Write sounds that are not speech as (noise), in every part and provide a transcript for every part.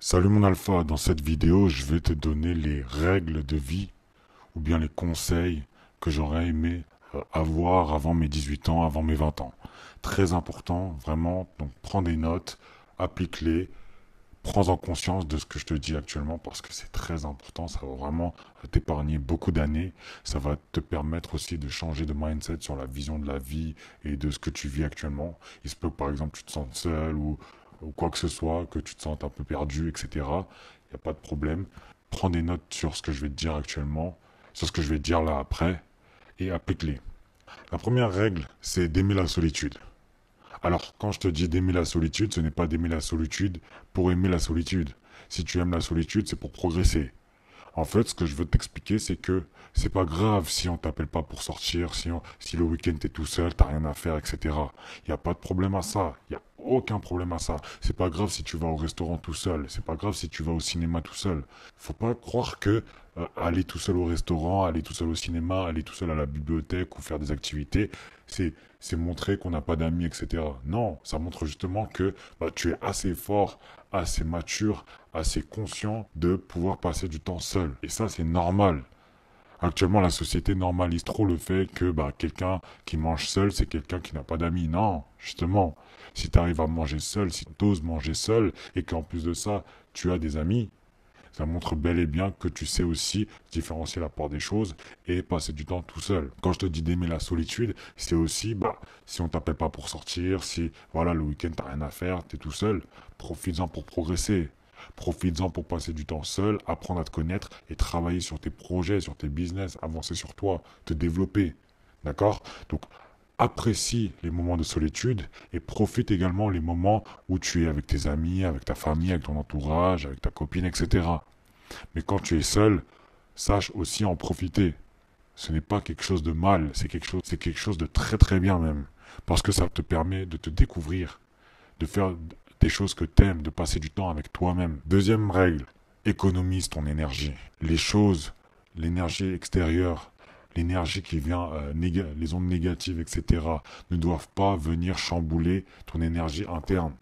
Salut mon alpha, dans cette vidéo je vais te donner les règles de vie ou bien les conseils que j'aurais aimé euh, avoir avant mes 18 ans, avant mes 20 ans. Très important, vraiment, donc prends des notes, applique-les, prends en conscience de ce que je te dis actuellement parce que c'est très important, ça va vraiment t'épargner beaucoup d'années, ça va te permettre aussi de changer de mindset sur la vision de la vie et de ce que tu vis actuellement. Il se peut que par exemple tu te sens seul ou ou quoi que ce soit, que tu te sentes un peu perdu, etc., il n'y a pas de problème. Prends des notes sur ce que je vais te dire actuellement, sur ce que je vais te dire là après, et applique-les. La première règle, c'est d'aimer la solitude. Alors, quand je te dis d'aimer la solitude, ce n'est pas d'aimer la solitude pour aimer la solitude. Si tu aimes la solitude, c'est pour progresser. En fait, ce que je veux t'expliquer, c'est que c'est pas grave si on t'appelle pas pour sortir, si, le week-end t'es tout seul, t'as rien à faire, etc. Il n'y a pas de problème à ça. Il n'y a aucun problème à ça. C'est pas grave si tu vas au restaurant tout seul. C'est pas grave si tu vas au cinéma tout seul. Faut pas croire que aller tout seul au restaurant, aller tout seul au cinéma, aller tout seul à la bibliothèque ou faire des activités, c'est c'est montrer qu'on n'a pas d'amis, etc. Non, ça montre justement que bah, tu es assez fort, assez mature, assez conscient de pouvoir passer du temps seul. Et ça, c'est normal. Actuellement, la société normalise trop le fait que bah, quelqu'un qui mange seul, c'est quelqu'un qui n'a pas d'amis. Non, justement, si tu arrives à manger seul, si tu oses manger seul, et qu'en plus de ça, tu as des amis, ça montre bel et bien que tu sais aussi différencier la part des choses et passer du temps tout seul. Quand je te dis d'aimer la solitude, c'est aussi, bah, si on t'appelle pas pour sortir, si, voilà, le week-end t'as rien à faire, t'es tout seul, profites-en pour progresser. Profites-en pour passer du temps seul, apprendre à te connaître et travailler sur tes projets, sur tes business, avancer sur toi, te développer. D'accord? Donc, apprécie les moments de solitude et profite également les moments où tu es avec tes amis, avec ta famille, avec ton entourage, avec ta copine, etc. Mais quand tu es seul, sache aussi en profiter. Ce n'est pas quelque chose de mal, c'est quelque chose, c'est quelque chose de très très bien même. Parce que ça te permet de te découvrir, de faire des choses que t'aimes, de passer du temps avec toi-même. Deuxième règle, économise ton énergie. Les choses, l'énergie extérieure, l'énergie qui vient, euh, les ondes négatives, etc., ne doivent pas venir chambouler ton énergie interne.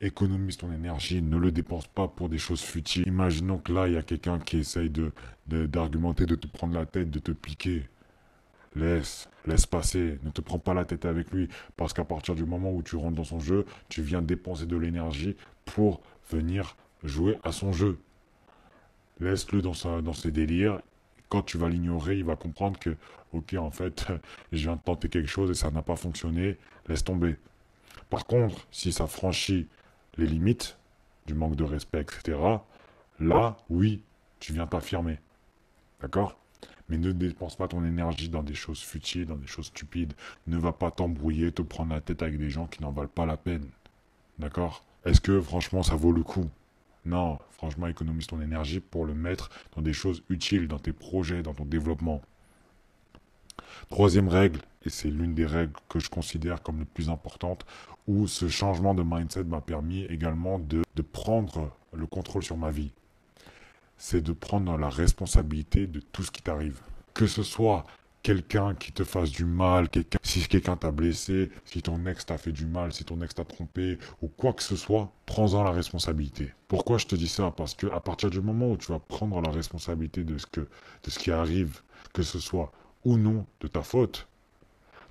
Économise ton énergie, ne le dépense pas pour des choses futiles. Imaginons que là, il y a quelqu'un qui essaye de, d'argumenter, de, te prendre la tête, de te piquer. Laisse, laisse passer, ne te prends pas la tête avec lui, parce qu'à partir du moment où tu rentres dans son jeu, tu viens dépenser de l'énergie pour venir jouer à son jeu. Laisse-le dans, dans ses délires, quand tu vas l'ignorer, il va comprendre que, ok, en fait, (laughs) je viens de tenter quelque chose et ça n'a pas fonctionné, laisse tomber. Par contre, si ça franchit les limites du manque de respect, etc., là, oui, tu viens t'affirmer. D'accord? Mais ne dépense pas ton énergie dans des choses futiles, dans des choses stupides. Ne va pas t'embrouiller, te prendre la tête avec des gens qui n'en valent pas la peine. D'accord? Est-ce que franchement ça vaut le coup? Non, franchement, économise ton énergie pour le mettre dans des choses utiles, dans tes projets, dans ton développement. Troisième règle, et c'est l'une des règles que je considère comme les plus importantes, où ce changement de mindset m'a permis également de, de prendre le contrôle sur ma vie. C'est de prendre la responsabilité de tout ce qui t'arrive. Que ce soit quelqu'un qui te fasse du mal, si quelqu'un t'a blessé, si ton ex t'a fait du mal, si ton ex t'a trompé, ou quoi que ce soit, prends-en la responsabilité. Pourquoi je te dis ça? Parce que à partir du moment où tu vas prendre la responsabilité de ce, que, de ce qui arrive, que ce soit ou non de ta faute,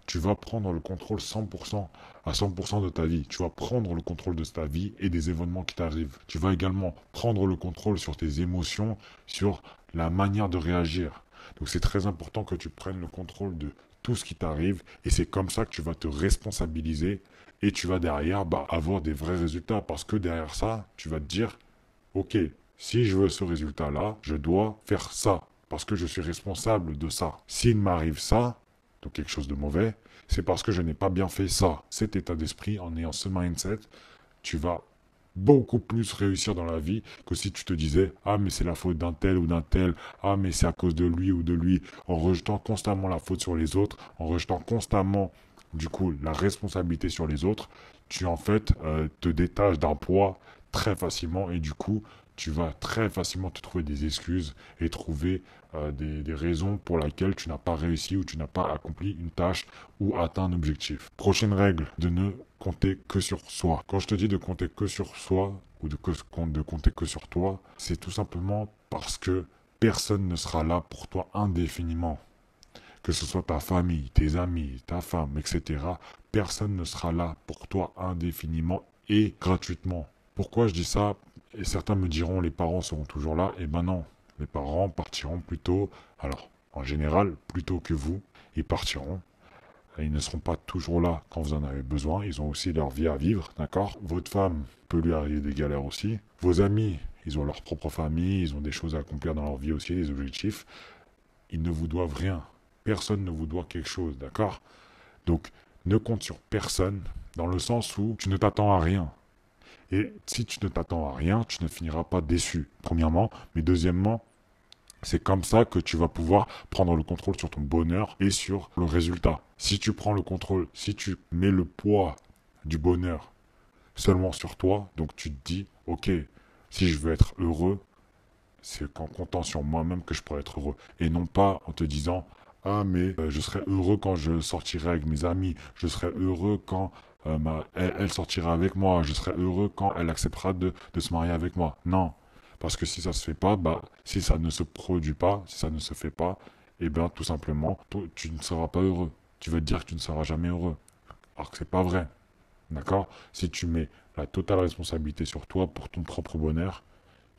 tu vas prendre le contrôle 100% à 100% de ta vie. Tu vas prendre le contrôle de ta vie et des événements qui t'arrivent. Tu vas également prendre le contrôle sur tes émotions, sur la manière de réagir. Donc c'est très important que tu prennes le contrôle de tout ce qui t'arrive et c'est comme ça que tu vas te responsabiliser et tu vas derrière bah, avoir des vrais résultats parce que derrière ça, tu vas te dire, ok, si je veux ce résultat-là, je dois faire ça parce que je suis responsable de ça. S'il m'arrive ça, donc quelque chose de mauvais, c'est parce que je n'ai pas bien fait ça. Cet état d'esprit, en ayant ce mindset, tu vas beaucoup plus réussir dans la vie que si tu te disais ah mais c'est la faute d'un tel ou d'un tel ah mais c'est à cause de lui ou de lui en rejetant constamment la faute sur les autres en rejetant constamment du coup la responsabilité sur les autres tu en fait euh, te détaches d'un poids très facilement et du coup tu vas très facilement te trouver des excuses et trouver euh, des, des, raisons pour lesquelles tu n'as pas réussi ou tu n'as pas accompli une tâche ou atteint un objectif. Prochaine règle, de ne compter que sur soi. Quand je te dis de compter que sur soi, ou de, de compter que sur toi, c'est tout simplement parce que personne ne sera là pour toi indéfiniment. Que ce soit ta famille, tes amis, ta femme, etc. Personne ne sera là pour toi indéfiniment et gratuitement. Pourquoi je dis ça? Et certains me diront les parents seront toujours là. Eh ben non, les parents partiront plutôt, alors en général, plutôt que vous, ils partiront. Ils ne seront pas toujours là quand vous en avez besoin. Ils ont aussi leur vie à vivre, d'accord? Votre femme peut lui arriver des galères aussi. Vos amis, ils ont leur propre famille, ils ont des choses à accomplir dans leur vie aussi, des objectifs. Ils ne vous doivent rien. Personne ne vous doit quelque chose, d'accord? Donc, ne compte sur personne, dans le sens où tu ne t'attends à rien. Et si tu ne t'attends à rien, tu ne finiras pas déçu, premièrement. Mais deuxièmement, c'est comme ça que tu vas pouvoir prendre le contrôle sur ton bonheur et sur le résultat. Si tu prends le contrôle, si tu mets le poids du bonheur seulement sur toi, donc tu te dis, ok, si je veux être heureux, c'est qu'en comptant sur moi-même que je pourrais être heureux. Et non pas en te disant, ah mais euh, je serai heureux quand je sortirai avec mes amis, je serai heureux quand euh, elle, sortira avec moi, je serai heureux quand elle acceptera de, de se marier avec moi. Non, parce que si ça se fait pas, bah, si ça ne se produit pas, si ça ne se fait pas, eh bien, tout simplement, tu ne seras pas heureux. Tu veux dire que tu ne seras jamais heureux. Alors que c'est pas vrai. D'accord? Si tu mets la totale responsabilité sur toi pour ton propre bonheur,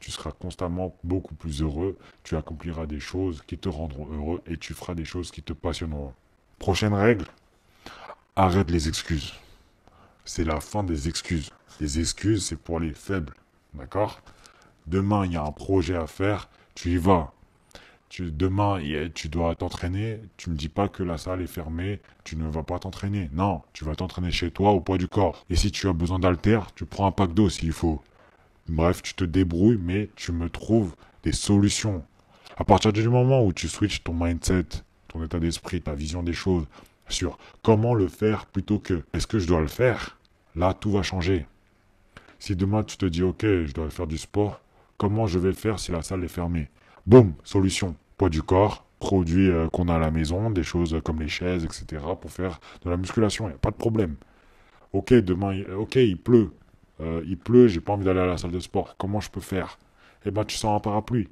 tu seras constamment beaucoup plus heureux, tu accompliras des choses qui te rendront heureux et tu feras des choses qui te passionneront. Prochaine règle, arrête les excuses. C'est la fin des excuses. Les excuses, c'est pour les faibles. D'accord? Demain, il y a un projet à faire, tu y vas. Tu, demain, tu dois t'entraîner, tu me dis pas que la salle est fermée, tu ne vas pas t'entraîner. Non, tu vas t'entraîner chez toi au poids du corps. Et si tu as besoin d'altère, tu prends un pack d'eau s'il faut. Bref, tu te débrouilles, mais tu me trouves des solutions. À partir du moment où tu switches ton mindset, ton état d'esprit, ta vision des choses sur comment le faire plutôt que est-ce que je dois le faire, là tout va changer. Si demain tu te dis ok, je dois faire du sport, Comment je vais le faire si la salle est fermée? Boum, solution. Poids du corps, produits euh, qu'on a à la maison, des choses comme les chaises, etc. pour faire de la musculation. Il n'y a pas de problème. Ok, demain, ok, il pleut. Euh, il pleut, j'ai pas envie d'aller à la salle de sport. Comment je peux faire? Eh ben, tu sors un parapluie.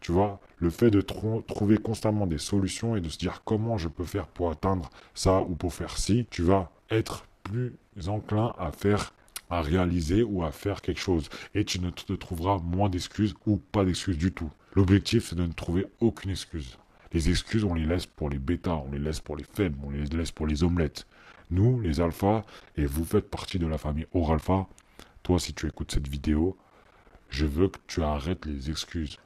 Tu vois, le fait de trouver constamment des solutions et de se dire comment je peux faire pour atteindre ça ou pour faire ci, tu vas être plus enclin à faire à réaliser ou à faire quelque chose. Et tu ne te trouveras moins d'excuses ou pas d'excuses du tout. L'objectif, c'est de ne trouver aucune excuse. Les excuses, on les laisse pour les bêtas, on les laisse pour les faibles, on les laisse pour les omelettes. Nous, les alphas, et vous faites partie de la famille Oralpha, toi, si tu écoutes cette vidéo, je veux que tu arrêtes les excuses.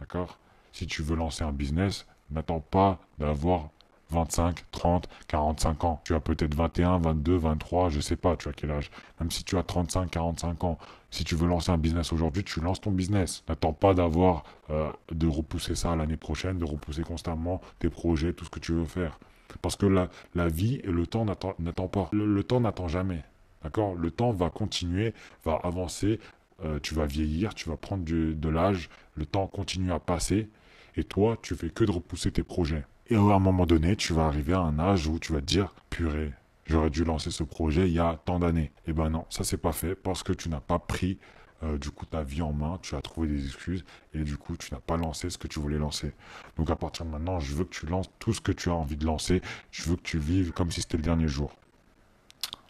D'accord? Si tu veux lancer un business, n'attends pas d'avoir 25, 30, 45 ans. Tu as peut-être 21, 22, 23, je sais pas, tu as quel âge. Même si tu as 35, 45 ans. Si tu veux lancer un business aujourd'hui, tu lances ton business. N'attends pas d'avoir, euh, de repousser ça l'année prochaine, de repousser constamment tes projets, tout ce que tu veux faire. Parce que la, la vie et le temps n'attend pas. Le, temps n'attend jamais. D'accord? Le temps va continuer, va avancer. Euh, tu vas vieillir, tu vas prendre de l'âge. Le temps continue à passer. Et toi, tu fais que de repousser tes projets. Et à un moment donné, tu vas arriver à un âge où tu vas te dire, purée, j'aurais dû lancer ce projet il y a tant d'années. Eh ben non, ça c'est pas fait parce que tu n'as pas pris euh, du coup ta vie en main, tu as trouvé des excuses et du coup tu n'as pas lancé ce que tu voulais lancer. Donc à partir de maintenant, je veux que tu lances tout ce que tu as envie de lancer, je veux que tu vives comme si c'était le dernier jour.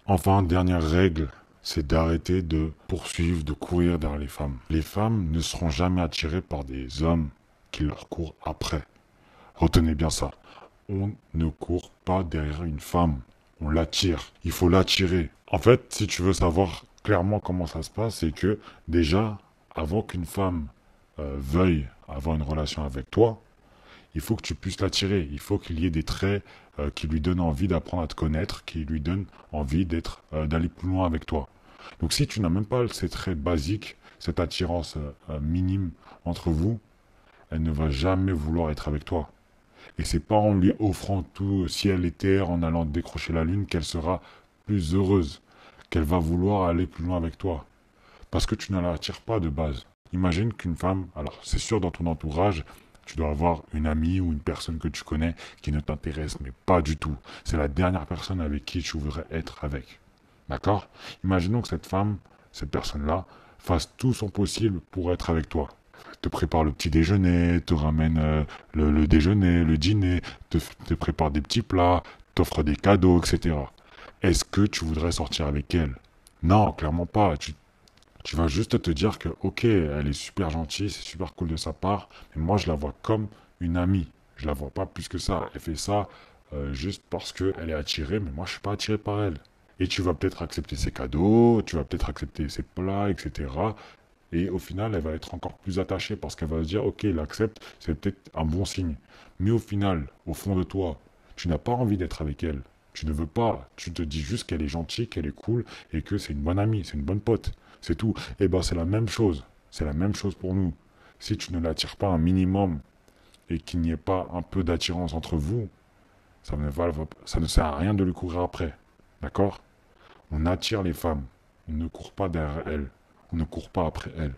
Enfin, dernière règle, c'est d'arrêter de poursuivre, de courir derrière les femmes. Les femmes ne seront jamais attirées par des hommes qui leur courent après. Retenez bien ça. On ne court pas derrière une femme. On l'attire. Il faut l'attirer. En fait, si tu veux savoir clairement comment ça se passe, c'est que déjà, avant qu'une femme euh, veuille avoir une relation avec toi, il faut que tu puisses l'attirer. Il faut qu'il y ait des traits euh, qui lui donnent envie d'apprendre à te connaître, qui lui donnent envie d'être, euh, d'aller plus loin avec toi. Donc si tu n'as même pas ces traits basiques, cette attirance minime entre vous, elle ne va jamais vouloir être avec toi. Et c'est pas en lui offrant tout ciel et terre, en allant décrocher la lune, qu'elle sera plus heureuse, qu'elle va vouloir aller plus loin avec toi. Parce que tu ne la attires pas de base. Imagine qu'une femme, alors c'est sûr dans ton entourage, tu dois avoir une amie ou une personne que tu connais qui ne t'intéresse, mais pas du tout. C'est la dernière personne avec qui tu voudrais être avec. D'accord? Imaginons que cette femme, cette personne-là, fasse tout son possible pour être avec toi. Te prépare le petit déjeuner, te ramène euh, le, déjeuner, le dîner, te, prépare des petits plats, t'offre des cadeaux, etc. Est-ce que tu voudrais sortir avec elle? Non, clairement pas. Tu, tu vas juste te dire que, ok, elle est super gentille, c'est super cool de sa part, mais moi je la vois comme une amie. Je la vois pas plus que ça. Elle fait ça euh, juste parce qu'elle est attirée, mais moi je suis pas attiré par elle. Et tu vas peut-être accepter ses cadeaux, tu vas peut-être accepter ses plats, etc. Et au final, elle va être encore plus attachée parce qu'elle va se dire, ok, il accepte, c'est peut-être un bon signe. Mais au final, au fond de toi, tu n'as pas envie d'être avec elle. Tu ne veux pas. Tu te dis juste qu'elle est gentille, qu'elle est cool et que c'est une bonne amie, c'est une bonne pote. C'est tout. Et eh ben c'est la même chose. C'est la même chose pour nous. Si tu ne l'attires pas un minimum et qu'il n'y ait pas un peu d'attirance entre vous, ça ne, ça ne sert à rien de lui courir après. D'accord? On attire les femmes. On ne court pas derrière elles. On ne court pas après elles.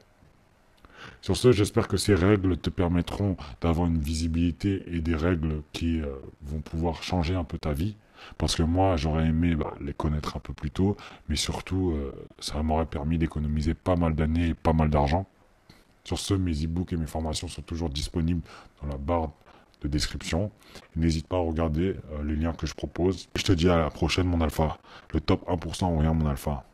Sur ce, j'espère que ces règles te permettront d'avoir une visibilité et des règles qui euh, vont pouvoir changer un peu ta vie. Parce que moi, j'aurais aimé bah, les connaître un peu plus tôt, mais surtout, euh, ça m'aurait permis d'économiser pas mal d'années et pas mal d'argent. Sur ce, mes e-books et mes formations sont toujours disponibles dans la barre de description. N'hésite pas à regarder euh, les liens que je propose. Je te dis à la prochaine, mon alpha. Le top 1% en rien, mon alpha.